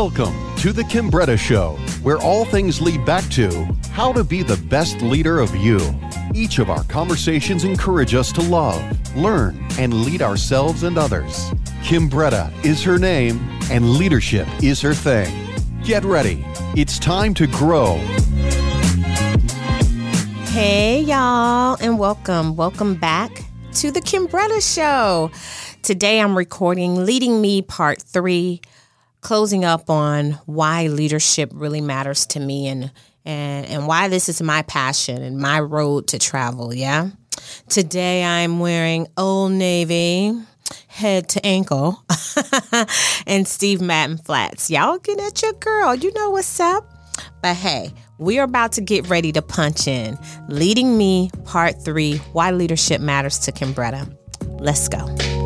Welcome to The Kimbretta Show, where all things lead back to how to be the best leader of you. Each of our conversations encourage us to love, learn, and lead ourselves and others. Kimbretta is her name, and leadership is her thing. Get ready. It's time to grow. Hey, y'all, and welcome. Welcome back to The Kimbretta Show. Today I'm recording Leading Me Part 3 closing up on why leadership really matters to me and and and why this is my passion and my road to travel, yeah? Today I'm wearing Old Navy head to ankle and Steve Madden flats. Y'all get at your girl. You know what's up? But hey, we are about to get ready to punch in. Leading Me, Part 3 Why Leadership Matters to Kimbretta. Let's go.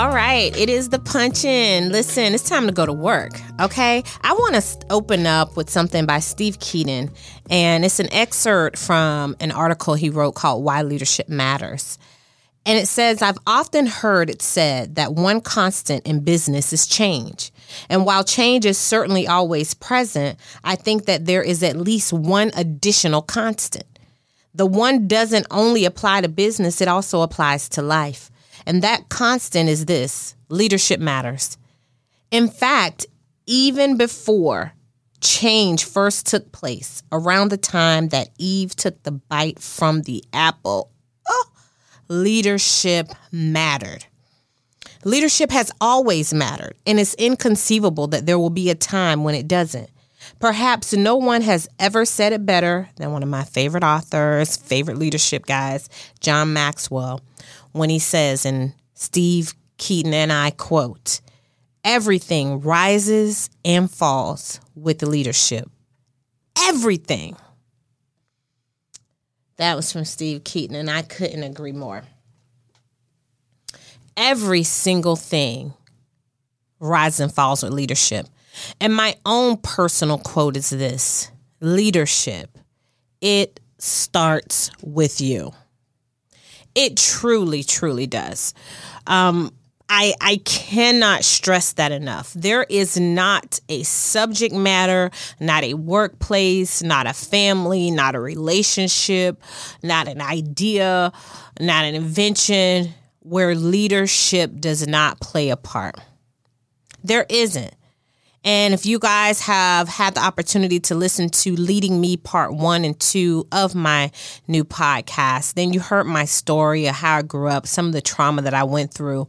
All right, it is the punch in. Listen, it's time to go to work, okay? I want to open up with something by Steve Keating, and it's an excerpt from an article he wrote called Why Leadership Matters. And it says, I've often heard it said that one constant in business is change. And while change is certainly always present, I think that there is at least one additional constant. The one doesn't only apply to business, it also applies to life. And that constant is this leadership matters. In fact, even before change first took place, around the time that Eve took the bite from the apple, oh, leadership mattered. Leadership has always mattered, and it's inconceivable that there will be a time when it doesn't. Perhaps no one has ever said it better than one of my favorite authors, favorite leadership guys, John Maxwell when he says, and Steve Keating and I quote, everything rises and falls with the leadership. Everything. That was from Steve Keating, and I couldn't agree more. Every single thing rises and falls with leadership. And my own personal quote is this leadership, it starts with you. It truly, truly does. Um, I, I cannot stress that enough. There is not a subject matter, not a workplace, not a family, not a relationship, not an idea, not an invention where leadership does not play a part. There isn't. And if you guys have had the opportunity to listen to Leading Me Part 1 and 2 of my new podcast, then you heard my story of how I grew up, some of the trauma that I went through.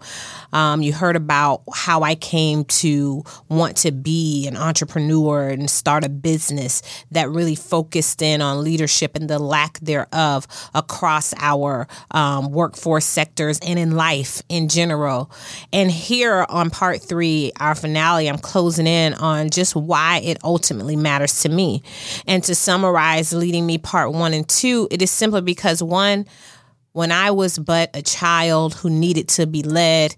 Um, you heard about how I came to want to be an entrepreneur and start a business that really focused in on leadership and the lack thereof across our um, workforce sectors and in life in general. And here on Part 3, our finale, I'm closing in on just why it ultimately matters to me. And to summarize leading me part one and two, it is simply because one, when I was but a child who needed to be led,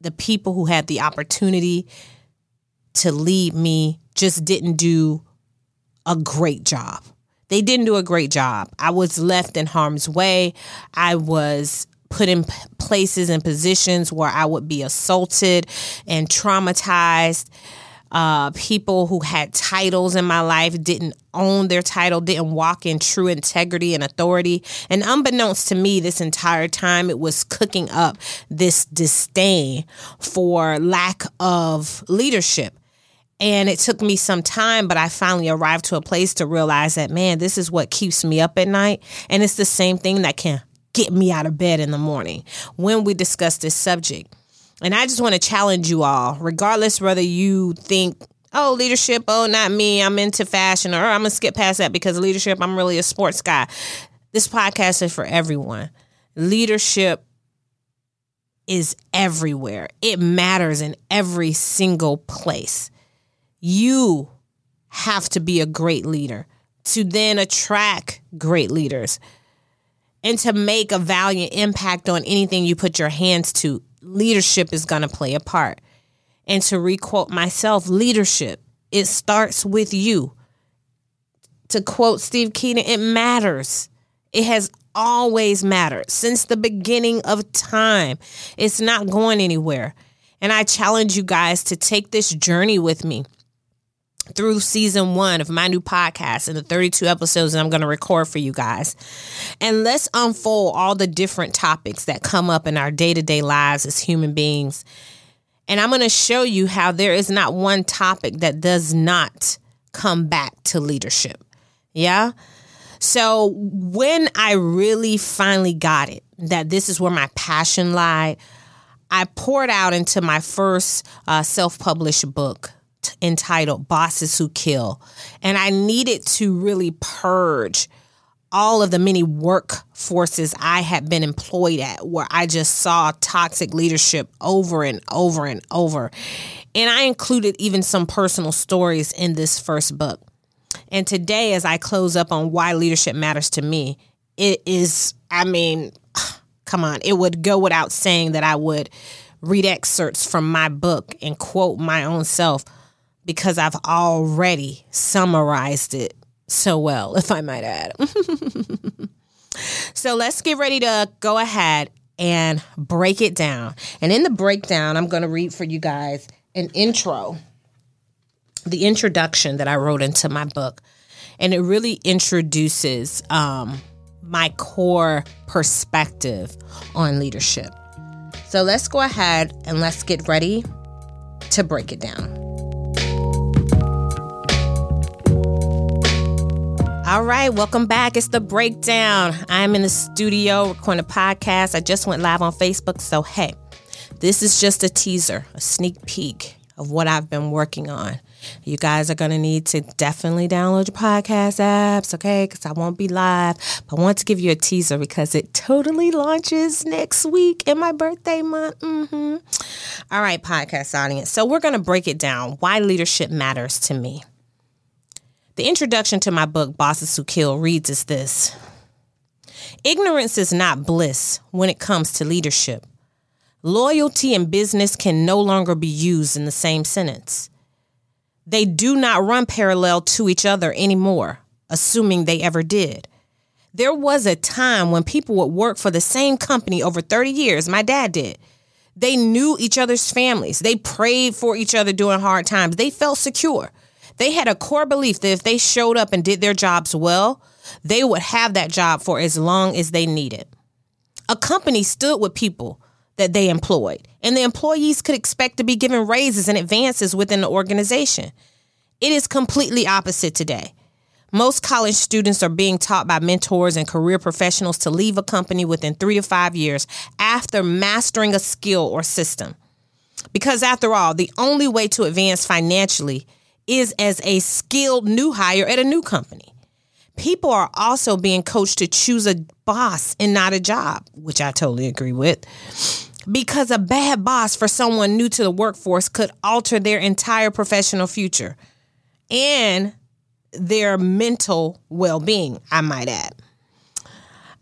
the people who had the opportunity to lead me just didn't do a great job. They didn't do a great job. I was left in harm's way. I was put in places and positions where I would be assaulted and traumatized uh, people who had titles in my life didn't own their title, didn't walk in true integrity and authority. And unbeknownst to me, this entire time, it was cooking up this disdain for lack of leadership. And it took me some time, but I finally arrived to a place to realize that, man, this is what keeps me up at night. And it's the same thing that can get me out of bed in the morning when we discuss this subject. And I just want to challenge you all, regardless whether you think, oh, leadership, oh, not me, I'm into fashion, or oh, I'm going to skip past that because leadership, I'm really a sports guy. This podcast is for everyone. Leadership is everywhere, it matters in every single place. You have to be a great leader to then attract great leaders and to make a valiant impact on anything you put your hands to leadership is going to play a part. And to requote myself, leadership, it starts with you. To quote Steve Keating, it matters. It has always mattered since the beginning of time. It's not going anywhere. And I challenge you guys to take this journey with me through season one of my new podcast and the 32 episodes that I'm going to record for you guys. And let's unfold all the different topics that come up in our day to day lives as human beings. And I'm going to show you how there is not one topic that does not come back to leadership. Yeah. So when I really finally got it, that this is where my passion lied, I poured out into my first uh, self published book entitled Bosses Who Kill. And I needed to really purge all of the many workforces I had been employed at where I just saw toxic leadership over and over and over. And I included even some personal stories in this first book. And today, as I close up on why leadership matters to me, it is, I mean, come on, it would go without saying that I would read excerpts from my book and quote my own self because I've already summarized it so well, if I might add. so let's get ready to go ahead and break it down. And in the breakdown, I'm going to read for you guys an intro, the introduction that I wrote into my book. And it really introduces um, my core perspective on leadership. So let's go ahead and let's get ready to break it down. All right, welcome back. It's the breakdown. I'm in the studio recording a podcast. I just went live on Facebook. So, hey, this is just a teaser, a sneak peek of what I've been working on. You guys are going to need to definitely download your podcast apps, okay? Because I won't be live. But I want to give you a teaser because it totally launches next week in my birthday month. Mm-hmm. All right, podcast audience. So we're going to break it down why leadership matters to me. The introduction to my book, Bosses Who Kill, reads as this Ignorance is not bliss when it comes to leadership. Loyalty and business can no longer be used in the same sentence. They do not run parallel to each other anymore, assuming they ever did. There was a time when people would work for the same company over 30 years. My dad did. They knew each other's families. They prayed for each other during hard times. They felt secure. They had a core belief that if they showed up and did their jobs well, they would have that job for as long as they needed. A company stood with people that they employed, and the employees could expect to be given raises and advances within the organization. It is completely opposite today. Most college students are being taught by mentors and career professionals to leave a company within three to five years after mastering a skill or system. Because after all, the only way to advance financially is as a skilled new hire at a new company. People are also being coached to choose a boss and not a job, which I totally agree with. Because a bad boss for someone new to the workforce could alter their entire professional future and their mental well being, I might add.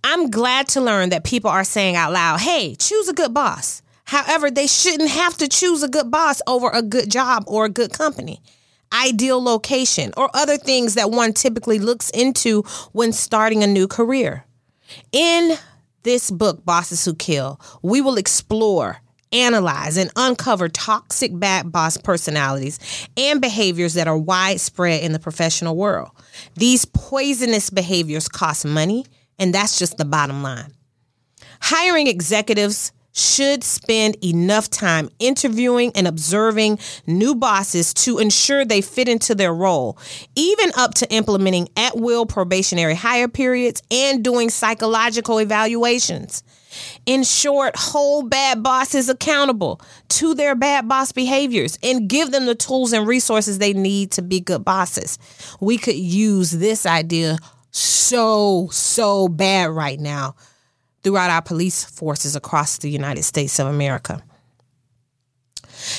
I'm glad to learn that people are saying out loud, hey, choose a good boss. However, they shouldn't have to choose a good boss over a good job or a good company ideal location, or other things that one typically looks into when starting a new career. In this book, Bosses Who Kill, we will explore, analyze, and uncover toxic bad boss personalities and behaviors that are widespread in the professional world. These poisonous behaviors cost money, and that's just the bottom line. Hiring executives should spend enough time interviewing and observing new bosses to ensure they fit into their role, even up to implementing at will probationary hire periods and doing psychological evaluations. In short, hold bad bosses accountable to their bad boss behaviors and give them the tools and resources they need to be good bosses. We could use this idea so, so bad right now throughout our police forces across the United States of America.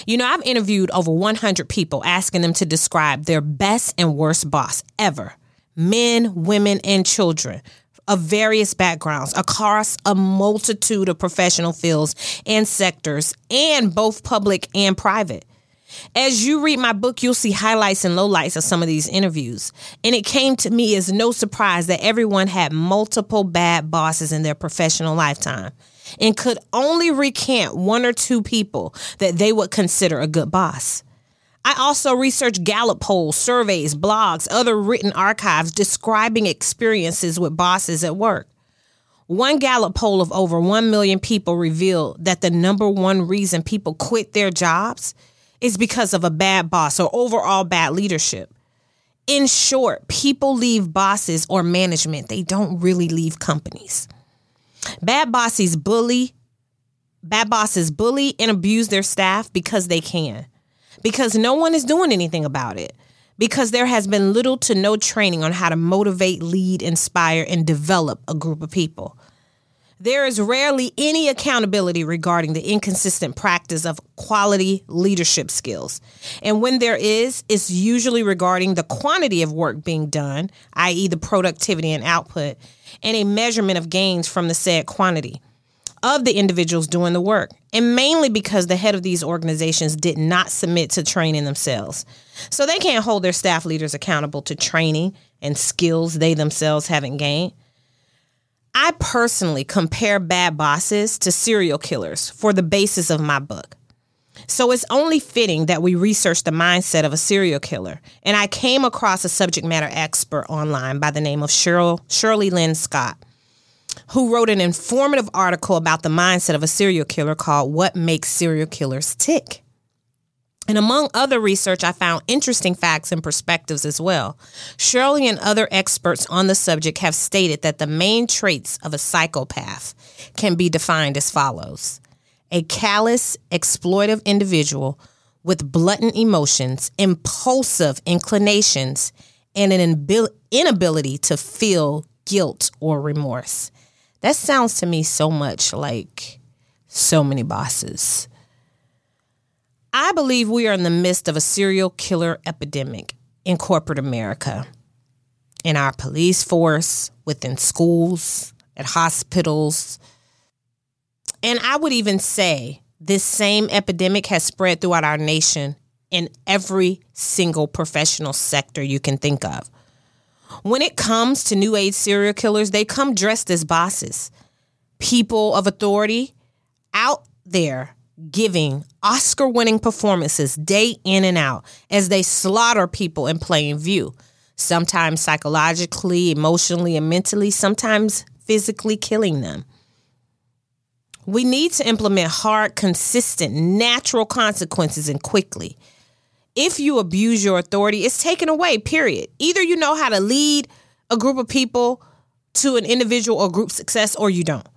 You know, I've interviewed over 100 people asking them to describe their best and worst boss ever men, women, and children of various backgrounds across a multitude of professional fields and sectors, and both public and private. As you read my book, you'll see highlights and lowlights of some of these interviews. And it came to me as no surprise that everyone had multiple bad bosses in their professional lifetime and could only recant one or two people that they would consider a good boss. I also researched Gallup polls, surveys, blogs, other written archives describing experiences with bosses at work. One Gallup poll of over 1 million people revealed that the number one reason people quit their jobs is because of a bad boss or overall bad leadership. In short, people leave bosses or management, they don't really leave companies. Bad bosses bully, bad bosses bully and abuse their staff because they can. Because no one is doing anything about it. Because there has been little to no training on how to motivate, lead, inspire, and develop a group of people. There is rarely any accountability regarding the inconsistent practice of quality leadership skills. And when there is, it's usually regarding the quantity of work being done, i.e., the productivity and output, and a measurement of gains from the said quantity of the individuals doing the work, and mainly because the head of these organizations did not submit to training themselves. So they can't hold their staff leaders accountable to training and skills they themselves haven't gained. I personally compare bad bosses to serial killers for the basis of my book. So it's only fitting that we research the mindset of a serial killer. And I came across a subject matter expert online by the name of Cheryl, Shirley Lynn Scott, who wrote an informative article about the mindset of a serial killer called What Makes Serial Killers Tick. And among other research, I found interesting facts and perspectives as well. Shirley and other experts on the subject have stated that the main traits of a psychopath can be defined as follows a callous, exploitive individual with blunt emotions, impulsive inclinations, and an inability to feel guilt or remorse. That sounds to me so much like so many bosses. I believe we are in the midst of a serial killer epidemic in corporate America, in our police force, within schools, at hospitals. And I would even say this same epidemic has spread throughout our nation in every single professional sector you can think of. When it comes to new age serial killers, they come dressed as bosses, people of authority out there giving Oscar winning performances day in and out as they slaughter people in plain view, sometimes psychologically, emotionally, and mentally, sometimes physically killing them. We need to implement hard, consistent, natural consequences and quickly. If you abuse your authority, it's taken away, period. Either you know how to lead a group of people to an individual or group success or you don't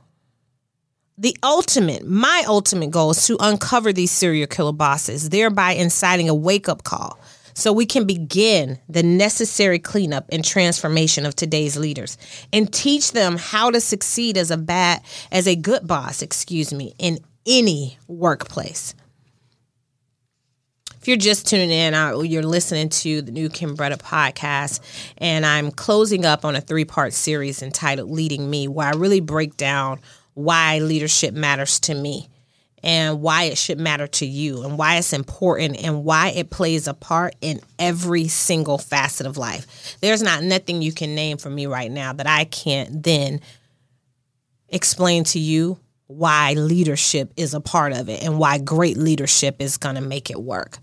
the ultimate, my ultimate goal is to uncover these serial killer bosses, thereby inciting a wake up call so we can begin the necessary cleanup and transformation of today's leaders and teach them how to succeed as a bad as a good boss, excuse me, in any workplace. If you're just tuning in, you're listening to the new Kimbretta podcast, and I'm closing up on a three part series entitled Leading Me, where I really break down why leadership matters to me and why it should matter to you and why it's important and why it plays a part in every single facet of life. There's not nothing you can name for me right now that I can't then explain to you why leadership is a part of it and why great leadership is going to make it work.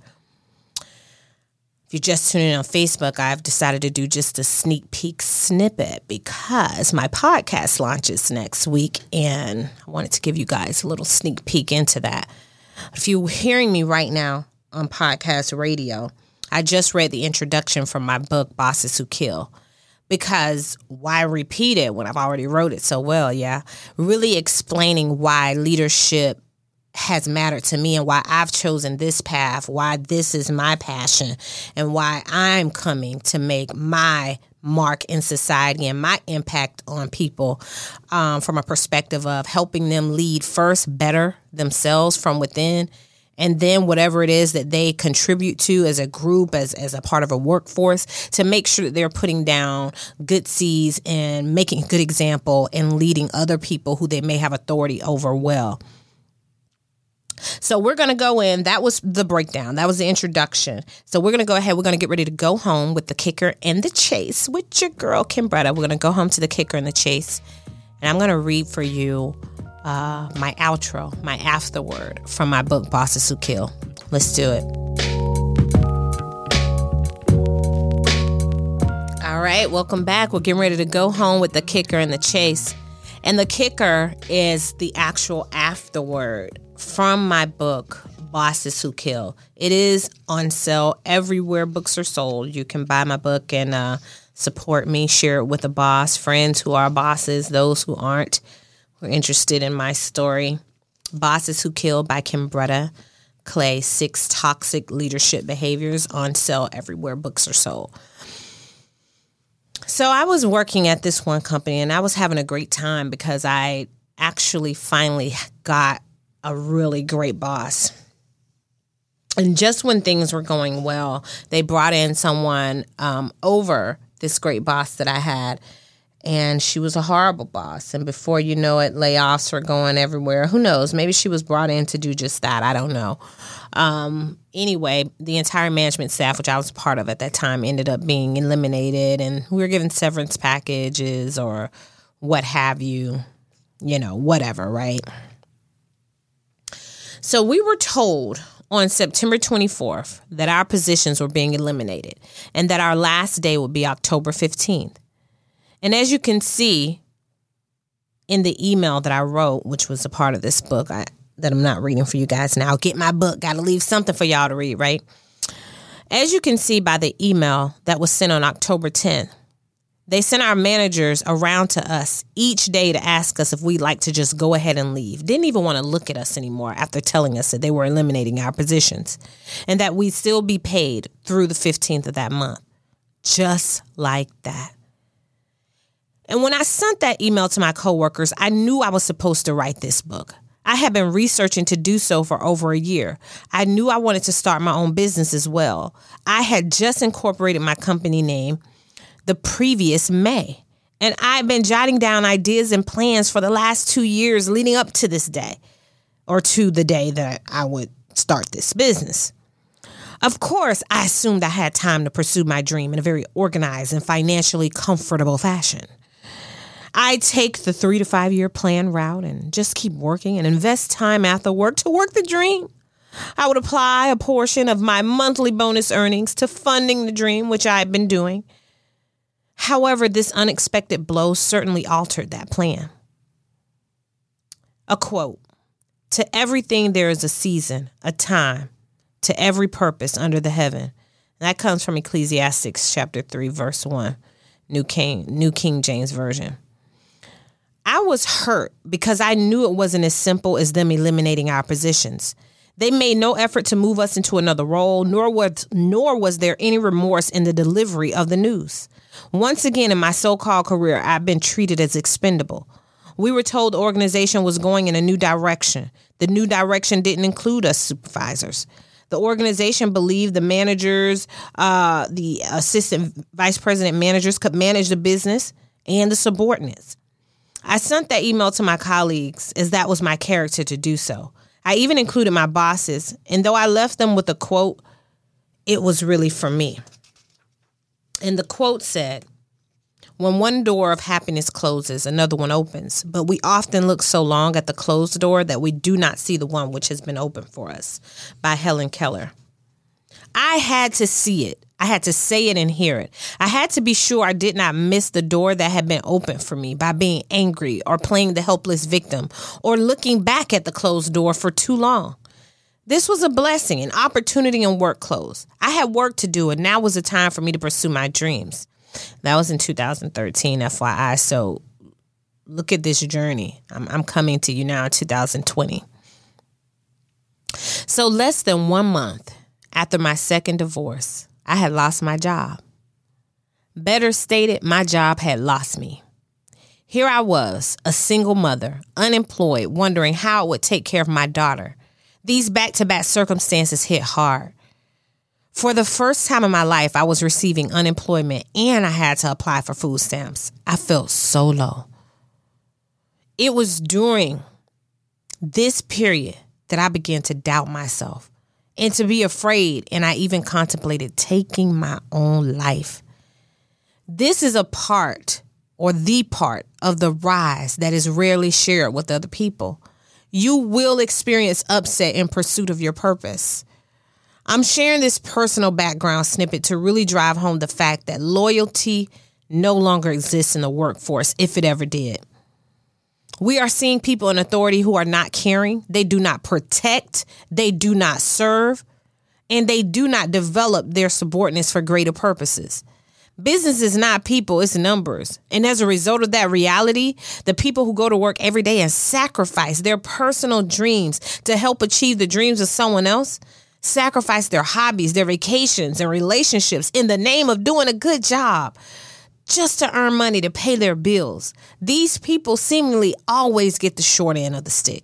If you're just tuning in on Facebook, I've decided to do just a sneak peek snippet because my podcast launches next week and I wanted to give you guys a little sneak peek into that. If you're hearing me right now on podcast radio, I just read the introduction from my book, Bosses Who Kill. Because why repeat it when I've already wrote it so well? Yeah. Really explaining why leadership has mattered to me and why I've chosen this path, why this is my passion, and why I'm coming to make my mark in society and my impact on people um, from a perspective of helping them lead first better themselves from within and then whatever it is that they contribute to as a group as, as a part of a workforce to make sure that they're putting down good seeds and making a good example and leading other people who they may have authority over well So we're going to go in. That was the breakdown. That was the introduction. So we're going to go ahead. We're going to get ready to go home with the kicker and the chase with your girl, Kimbretta. We're going to go home to the kicker and the chase. And I'm going to read for you uh, my outro, my afterword from my book, Bosses Who Kill. Let's do it. All right, welcome back. We're getting ready to go home with the kicker and the chase. And the kicker is the actual afterword from my book, Bosses Who Kill. It is on sale everywhere books are sold. You can buy my book and uh, support me, share it with a boss, friends who are bosses, those who aren't, who are interested in my story. Bosses Who Kill by Kimbretta Clay, Six Toxic Leadership Behaviors on sale everywhere books are sold. So I was working at this one company and I was having a great time because I actually finally got a really great boss. And just when things were going well, they brought in someone um, over this great boss that I had. And she was a horrible boss. And before you know it, layoffs were going everywhere. Who knows? Maybe she was brought in to do just that. I don't know. Um, anyway, the entire management staff, which I was part of at that time, ended up being eliminated. And we were given severance packages or what have you, you know, whatever, right? So we were told on September 24th that our positions were being eliminated and that our last day would be October 15th. And as you can see in the email that I wrote, which was a part of this book I, that I'm not reading for you guys now, get my book, got to leave something for y'all to read, right? As you can see by the email that was sent on October 10th, they sent our managers around to us each day to ask us if we'd like to just go ahead and leave. Didn't even want to look at us anymore after telling us that they were eliminating our positions and that we'd still be paid through the 15th of that month. Just like that. And when I sent that email to my coworkers, I knew I was supposed to write this book. I had been researching to do so for over a year. I knew I wanted to start my own business as well. I had just incorporated my company name the previous May. And I've been jotting down ideas and plans for the last two years leading up to this day, or to the day that I would start this business. Of course, I assumed I had time to pursue my dream in a very organized and financially comfortable fashion. I take the three to five year plan route and just keep working and invest time after work to work the dream. I would apply a portion of my monthly bonus earnings to funding the dream, which I've been doing. However, this unexpected blow certainly altered that plan. A quote To everything there is a season, a time, to every purpose under the heaven. And that comes from Ecclesiastes chapter 3, verse 1, New King, New King James Version. I was hurt because I knew it wasn't as simple as them eliminating our positions. They made no effort to move us into another role, nor was, nor was there any remorse in the delivery of the news. Once again in my so called career, I've been treated as expendable. We were told the organization was going in a new direction. The new direction didn't include us supervisors. The organization believed the managers, uh, the assistant vice president managers could manage the business and the subordinates. I sent that email to my colleagues as that was my character to do so. I even included my bosses, and though I left them with a quote, it was really for me. And the quote said, when one door of happiness closes, another one opens. But we often look so long at the closed door that we do not see the one which has been opened for us. By Helen Keller. I had to see it. I had to say it and hear it. I had to be sure I did not miss the door that had been opened for me by being angry or playing the helpless victim or looking back at the closed door for too long. This was a blessing, an opportunity in work clothes. I had work to do, and now was the time for me to pursue my dreams. That was in 2013, FYI. So look at this journey. I'm, I'm coming to you now in 2020. So, less than one month after my second divorce, I had lost my job. Better stated, my job had lost me. Here I was, a single mother, unemployed, wondering how I would take care of my daughter these back to back circumstances hit hard. For the first time in my life, I was receiving unemployment and I had to apply for food stamps. I felt so low. It was during this period that I began to doubt myself and to be afraid, and I even contemplated taking my own life. This is a part or the part of the rise that is rarely shared with other people. You will experience upset in pursuit of your purpose. I'm sharing this personal background snippet to really drive home the fact that loyalty no longer exists in the workforce, if it ever did. We are seeing people in authority who are not caring, they do not protect, they do not serve, and they do not develop their subordinates for greater purposes. Business is not people, it's numbers. And as a result of that reality, the people who go to work every day and sacrifice their personal dreams to help achieve the dreams of someone else, sacrifice their hobbies, their vacations, and relationships in the name of doing a good job just to earn money to pay their bills. These people seemingly always get the short end of the stick.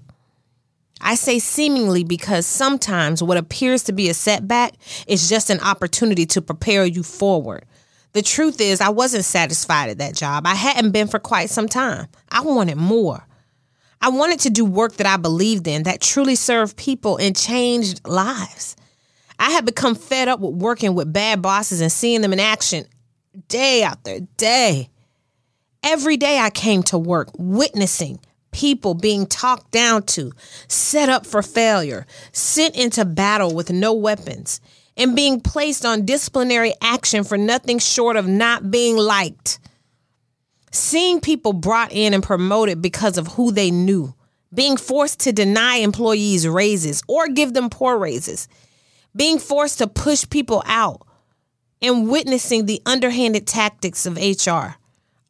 I say seemingly because sometimes what appears to be a setback is just an opportunity to prepare you forward. The truth is, I wasn't satisfied at that job. I hadn't been for quite some time. I wanted more. I wanted to do work that I believed in, that truly served people and changed lives. I had become fed up with working with bad bosses and seeing them in action day after day. Every day I came to work witnessing people being talked down to, set up for failure, sent into battle with no weapons, and being placed on disciplinary action for nothing short of not being liked. Seeing people brought in and promoted because of who they knew, being forced to deny employees raises or give them poor raises, being forced to push people out, and witnessing the underhanded tactics of HR.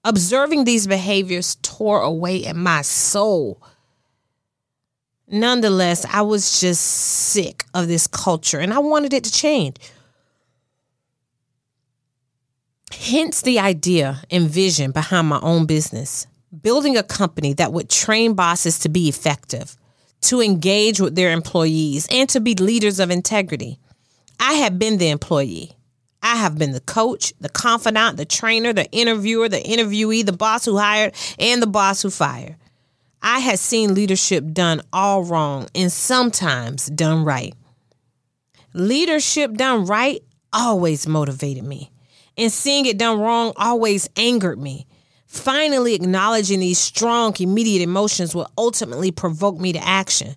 Observing these behaviors tore away at my soul. Nonetheless, I was just sick of this culture and I wanted it to change. Hence the idea and vision behind my own business building a company that would train bosses to be effective, to engage with their employees, and to be leaders of integrity. I had been the employee. I have been the coach, the confidant, the trainer, the interviewer, the interviewee, the boss who hired, and the boss who fired. I had seen leadership done all wrong and sometimes done right. Leadership done right always motivated me, and seeing it done wrong always angered me. Finally, acknowledging these strong, immediate emotions will ultimately provoke me to action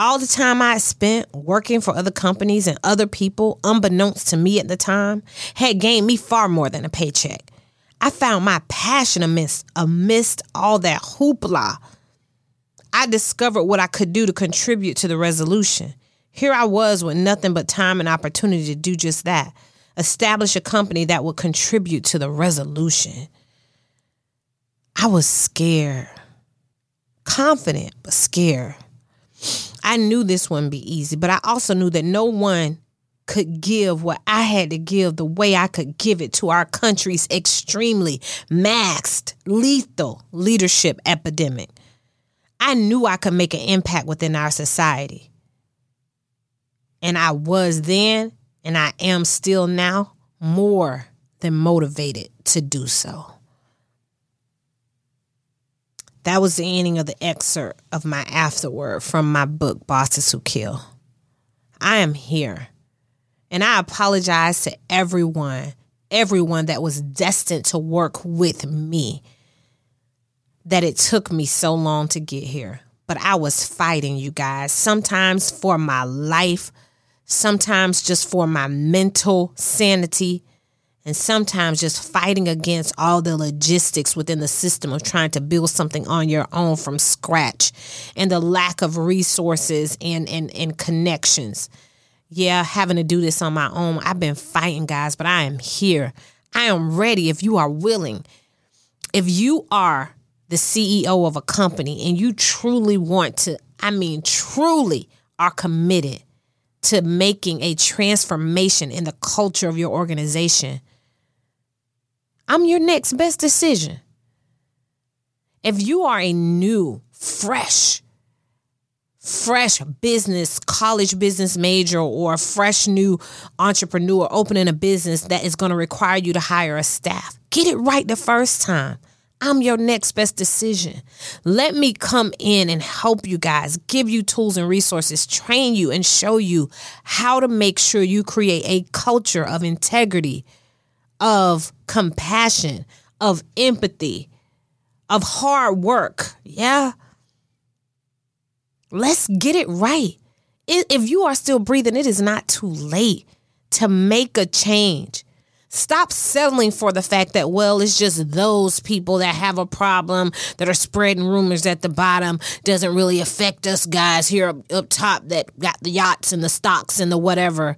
all the time I spent working for other companies and other people, unbeknownst to me at the time, had gained me far more than a paycheck. I found my passion amidst, amidst all that hoopla. I discovered what I could do to contribute to the resolution. Here I was with nothing but time and opportunity to do just that establish a company that would contribute to the resolution. I was scared, confident, but scared. I knew this wouldn't be easy, but I also knew that no one could give what I had to give the way I could give it to our country's extremely maxed, lethal leadership epidemic. I knew I could make an impact within our society. And I was then, and I am still now, more than motivated to do so. That was the ending of the excerpt of my afterword from my book, Bosses Who Kill. I am here. And I apologize to everyone, everyone that was destined to work with me, that it took me so long to get here. But I was fighting, you guys, sometimes for my life, sometimes just for my mental sanity, and sometimes just fighting against all the logistics within the system of trying to build something on your own from scratch and the lack of resources and, and, and connections. Yeah, having to do this on my own. I've been fighting, guys, but I am here. I am ready if you are willing. If you are the CEO of a company and you truly want to, I mean, truly are committed to making a transformation in the culture of your organization, I'm your next best decision. If you are a new, fresh, fresh business, college business major, or a fresh new entrepreneur opening a business that is going to require you to hire a staff, get it right the first time. I'm your next best decision. Let me come in and help you guys, give you tools and resources, train you, and show you how to make sure you create a culture of integrity, of compassion, of empathy, of hard work. Yeah. Let's get it right. If you are still breathing, it is not too late to make a change. Stop settling for the fact that, well, it's just those people that have a problem that are spreading rumors at the bottom doesn't really affect us guys here up, up top that got the yachts and the stocks and the whatever.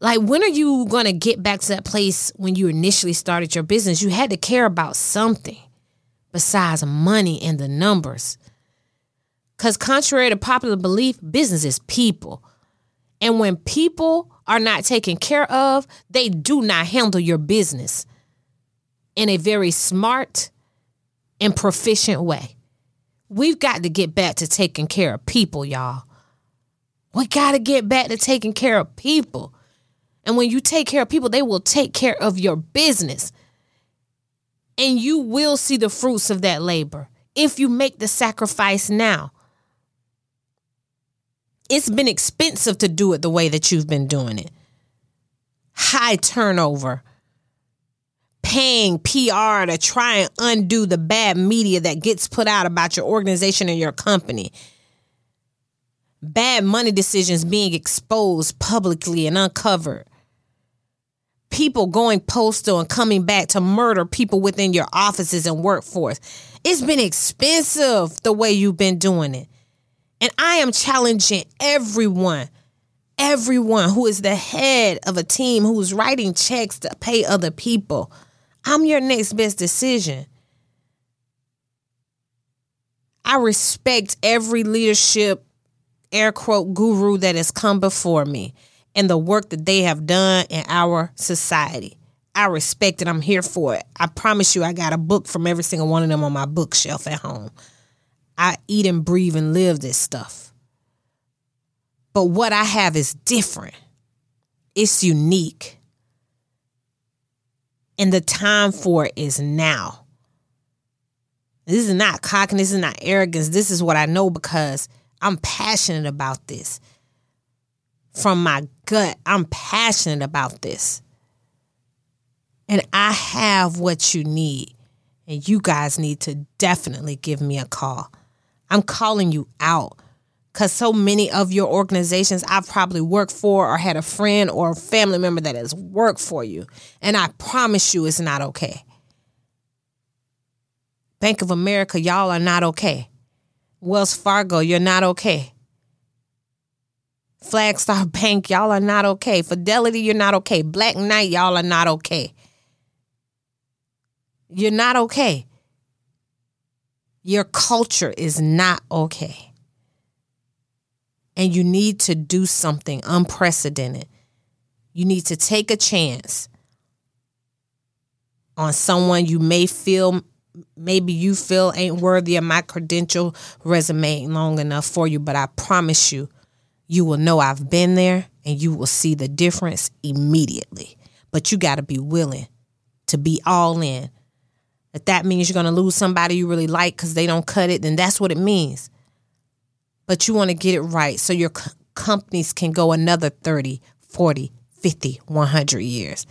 Like, when are you going to get back to that place when you initially started your business? You had to care about something besides money and the numbers. Because, contrary to popular belief, business is people. And when people are not taken care of, they do not handle your business in a very smart and proficient way. We've got to get back to taking care of people, y'all. We got to get back to taking care of people. And when you take care of people, they will take care of your business. And you will see the fruits of that labor if you make the sacrifice now it's been expensive to do it the way that you've been doing it. High turnover. Paying PR to try and undo the bad media that gets put out about your organization and your company. Bad money decisions being exposed publicly and uncovered. People going postal and coming back to murder people within your offices and workforce. It's been expensive the way you've been doing it. And I am challenging everyone, everyone who is the head of a team who's writing checks to pay other people. I'm your next best decision. I respect every leadership, air quote, guru that has come before me and the work that they have done in our society. I respect it. I'm here for it. I promise you, I got a book from every single one of them on my bookshelf at home. I eat and breathe and live this stuff. But what I have is different. It's unique. And the time for it is now. This is not cockiness, this is not arrogance. This is what I know because I'm passionate about this. From my gut, I'm passionate about this. And I have what you need. And you guys need to definitely give me a call. I'm calling you out because so many of your organizations I've probably worked for or had a friend or a family member that has worked for you. And I promise you it's not okay. Bank of America, y'all are not okay. Wells Fargo, you're not okay. Flagstar Bank, y'all are not okay. Fidelity, you're not okay. Black Knight, y'all are not okay. You're not okay. Your culture is not okay. And you need to do something unprecedented. You need to take a chance on someone you may feel maybe you feel ain't worthy of my credential resume long enough for you, but I promise you, you will know I've been there and you will see the difference immediately. But you got to be willing to be all in if that means you're going to lose somebody you really like because they don't cut it, then that's what it means. But you want to get it right so your c- companies can go another 30, 40, 50, 100 years.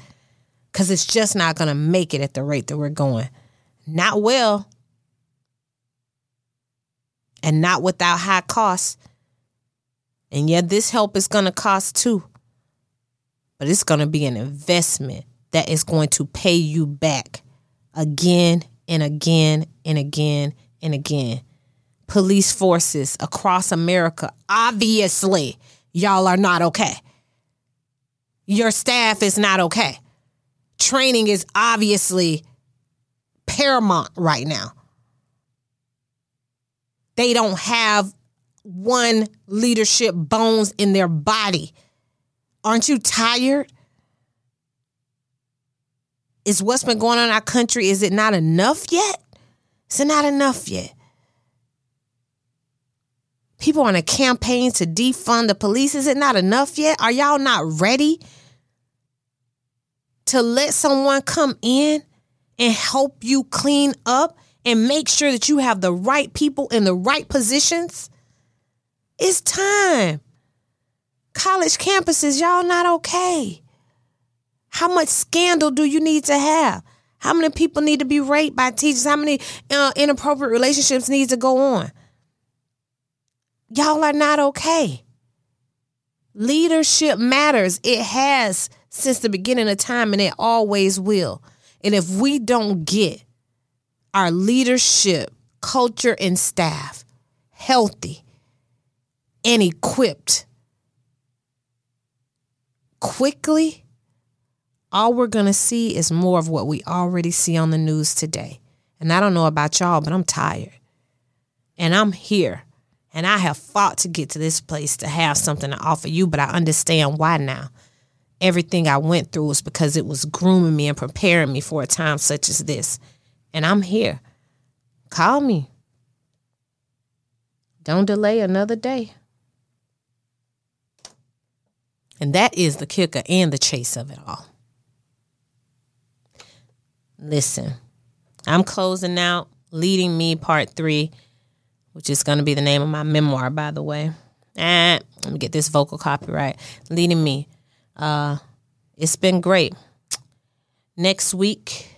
Because it's just not going to make it at the rate that we're going. Not well. And not without high costs. And yeah, this help is going to cost too. But it's going to be an investment that is going to pay you back again and again and again and again. Police forces across America, obviously, y'all are not okay. Your staff is not okay. Training is obviously paramount right now. They don't have one leadership bones in their body. Aren't you tired? is what's been going on in our country, is it not enough yet? Is it not enough yet? People on a campaign to defund the police, is it not enough yet? Are y'all not ready to let someone come in and help you clean up and make sure that you have the right people in the right positions? It's time. College campuses, y'all not okay. How much scandal do you need to have? How many people need to be raped by teachers? How many uh, inappropriate relationships need to go on? Y'all are not okay. Leadership matters. It has since the beginning of time and it always will. And if we don't get our leadership, culture, and staff healthy and equipped quickly, all we're going to see is more of what we already see on the news today. And I don't know about y'all, but I'm tired. And I'm here. And I have fought to get to this place to have something to offer you, but I understand why now. Everything I went through was because it was grooming me and preparing me for a time such as this. And I'm here. Call me. Don't delay another day. And that is the kicker and the chase of it all. Listen, I'm closing out Leading Me Part 3, which is going to be the name of my memoir, by the way. Ah, let me get this vocal copyright. Leading Me. Uh, it's been great. Next week,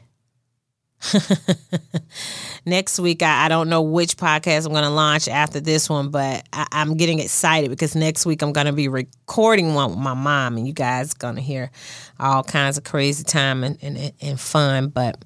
next week I, I, don't know which podcast i'm going to launch after this one but I, am getting excited because next week i'm going to be recording one with my mom and you guys going to hear all kinds of crazy time and, and, and fun but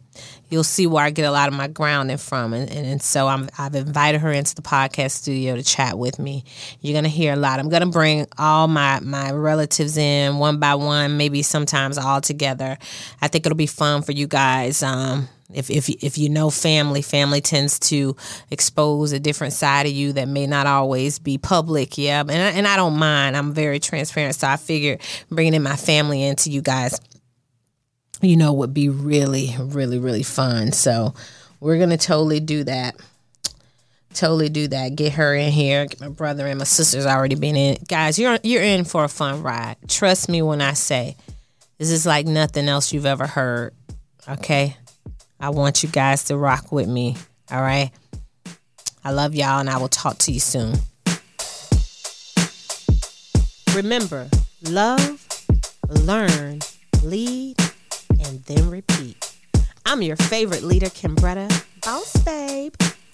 you'll see where I get a lot of my grounding from. And, and, and so i have invited her into the podcast studio to chat with me. You're going to hear a lot. I'm going to bring all my, my relatives in one by one, maybe sometimes all together. I think it'll be fun for you guys. Um, if if if you know family, family tends to expose a different side of you that may not always be public. Yeah, and I, and I don't mind. I'm very transparent, so I figured bringing in my family into you guys, you know, would be really, really, really fun. So we're gonna totally do that. Totally do that. Get her in here. Get my brother and my sister's already been in. Guys, you're you're in for a fun ride. Trust me when I say this is like nothing else you've ever heard. Okay. I want you guys to rock with me. All right. I love y'all, and I will talk to you soon. Remember, love, learn, lead, and then repeat. I'm your favorite leader, Kimbretta, boss babe,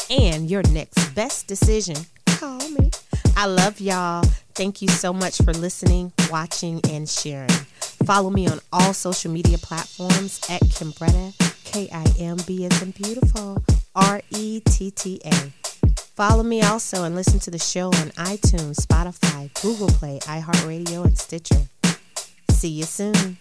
and your next best decision. Call me. I love y'all. Thank you so much for listening, watching, and sharing. Follow me on all social media platforms at Kimbretta K I M B as in beautiful. R E T T A. Follow me also and listen to the show on iTunes, Spotify, Google Play, iHeartRadio, and Stitcher. See you soon.